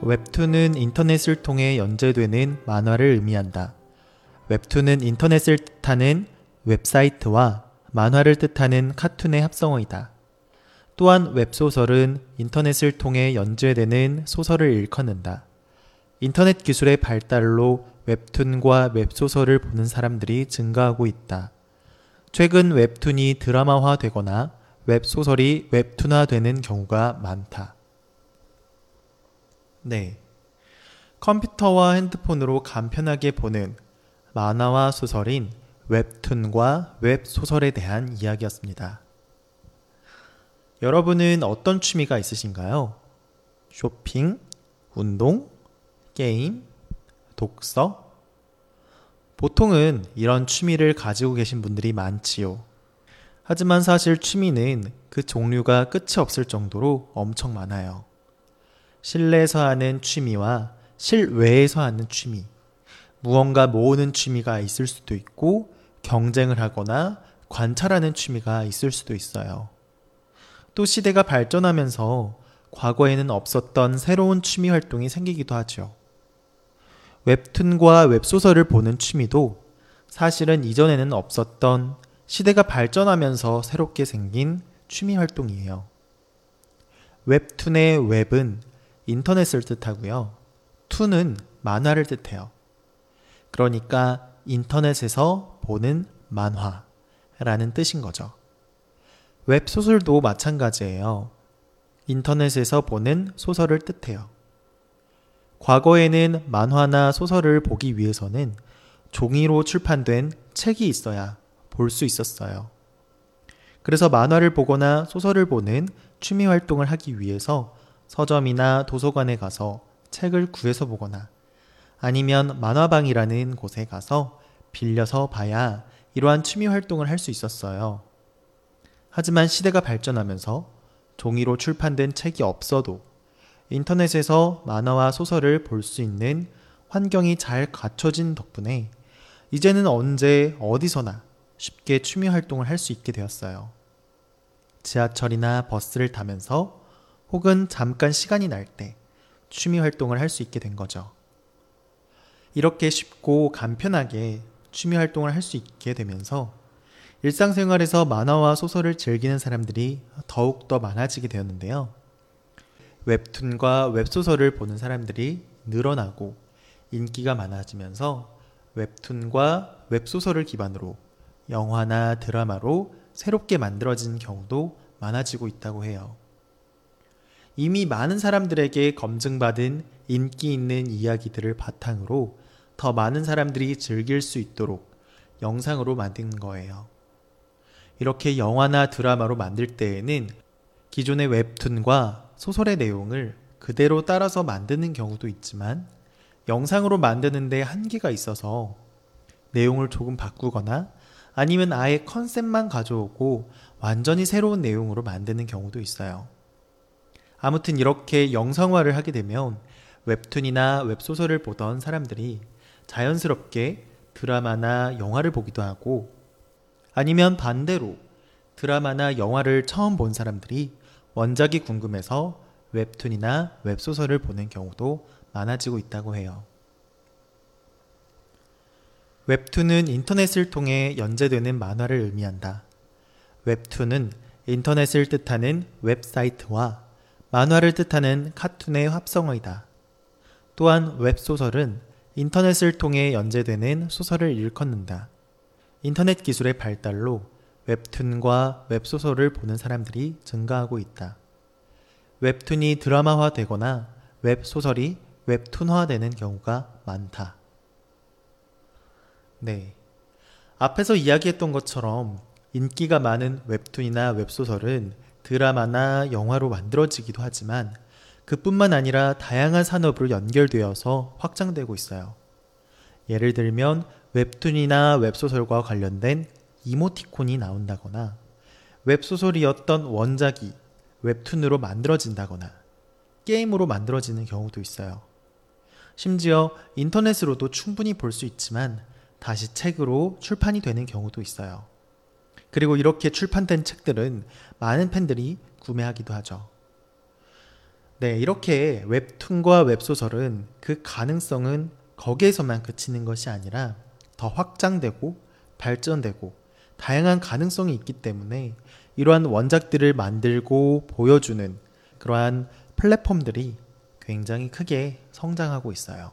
웹툰은 인터넷을 통해 연재되는 만화를 의미한다. 웹툰은 인터넷을 뜻하는 웹사이트와 만화를 뜻하는 카툰의 합성어이다. 또한 웹소설은 인터넷을 통해 연재되는 소설을 일컫는다. 인터넷 기술의 발달로 웹툰과 웹소설을 보는 사람들이 증가하고 있다. 최근 웹툰이 드라마화 되거나 웹소설이 웹툰화 되는 경우가 많다. 네. 컴퓨터와 핸드폰으로 간편하게 보는 만화와 소설인 웹툰과 웹소설에 대한 이야기였습니다. 여러분은 어떤 취미가 있으신가요? 쇼핑, 운동, 게임, 독서? 보통은 이런 취미를 가지고 계신 분들이 많지요. 하지만 사실 취미는 그 종류가 끝이 없을 정도로 엄청 많아요. 실내에서 하는 취미와 실외에서 하는 취미, 무언가 모으는 취미가 있을 수도 있고 경쟁을 하거나 관찰하는 취미가 있을 수도 있어요. 또 시대가 발전하면서 과거에는 없었던 새로운 취미 활동이 생기기도 하죠. 웹툰과 웹소설을 보는 취미도 사실은 이전에는 없었던 시대가 발전하면서 새롭게 생긴 취미 활동이에요. 웹툰의 웹은 인터넷을 뜻하고요. 투는 만화를 뜻해요. 그러니까 인터넷에서 보는 만화라는 뜻인 거죠. 웹소설도 마찬가지예요. 인터넷에서 보는 소설을 뜻해요. 과거에는 만화나 소설을 보기 위해서는 종이로 출판된 책이 있어야 볼 수 있었어요. 그래서 만화를 보거나 소설을 보는 취미 활동을 하기 위해서 서점이나 도서관에 가서 책을 구해서 보거나 아니면 만화방이라는 곳에 가서 빌려서 봐야 이러한 취미 활동을 할 수 있었어요. 하지만 시대가 발전하면서 종이로 출판된 책이 없어도 인터넷에서 만화와 소설을 볼 수 있는 환경이 잘 갖춰진 덕분에 이제는 언제 어디서나 쉽게 취미 활동을 할 수 있게 되었어요. 지하철이나 버스를 타면서 혹은 잠깐 시간이 날 때 취미 활동을 할 수 있게 된 거죠. 이렇게 쉽고 간편하게 취미 활동을 할 수 있게 되면서 일상생활에서 만화와 소설을 즐기는 사람들이 더욱더 많아지게 되었는데요. 웹툰과 웹소설을 보는 사람들이 늘어나고 인기가 많아지면서 웹툰과 웹소설을 기반으로 영화나 드라마로 새롭게 만들어진 경우도 많아지고 있다고 해요. 이미 많은 사람들에게 검증받은 인기 있는 이야기들을 바탕으로 더 많은 사람들이 즐길 수 있도록 영상으로 만든 거예요. 이렇게 영화나 드라마로 만들 때에는 기존의 웹툰과 소설의 내용을 그대로 따라서 만드는 경우도 있지만 영상으로 만드는데 한계가 있어서 내용을 조금 바꾸거나 아니면 아예 컨셉만 가져오고 완전히 새로운 내용으로 만드는 경우도 있어요. 아무튼 이렇게 영상화를 하게 되면 웹툰이나 웹소설을 보던 사람들이 자연스럽게 드라마나 영화를 보기도 하고 아니면 반대로 드라마나 영화를 처음 본 사람들이 원작이 궁금해서 웹툰이나 웹소설을 보는 경우도 많아지고 있다고 해요. 웹툰은 인터넷을 통해 연재되는 만화를 의미한다. 웹툰은 인터넷을 뜻하는 웹사이트와 만화를 뜻하는 카툰의 합성어이다. 또한 웹소설은 인터넷을 통해 연재되는 소설을 일컫는다. 인터넷 기술의 발달로 웹툰과 웹소설을 보는 사람들이 증가하고 있다. 웹툰이 드라마화 되거나 웹소설이 웹툰화 되는 경우가 많다. 네. 앞에서 이야기했던 것처럼 인기가 많은 웹툰이나 웹소설은 드라마나 영화로 만들어지기도 하지만 그뿐만 아니라 다양한 산업으로 연결되어서 확장되고 있어요. 예를 들면 웹툰이나 웹소설과 관련된 이모티콘이 나온다거나 웹소설이었던 원작이 웹툰으로 만들어진다거나 게임으로 만들어지는 경우도 있어요. 심지어 인터넷으로도 충분히 볼 수 있지만 다시 책으로 출판이 되는 경우도 있어요. 그리고 이렇게 출판된 책들은 많은 팬들이 구매하기도 하죠. 네, 이렇게 웹툰과 웹소설은 그 가능성은 거기에서만 그치는 것이 아니라 더 확장되고 발전되고 다양한 가능성이 있기 때문에 이러한 원작들을 만들고 보여주는 그러한 플랫폼들이 굉장히 크게 성장하고 있어요.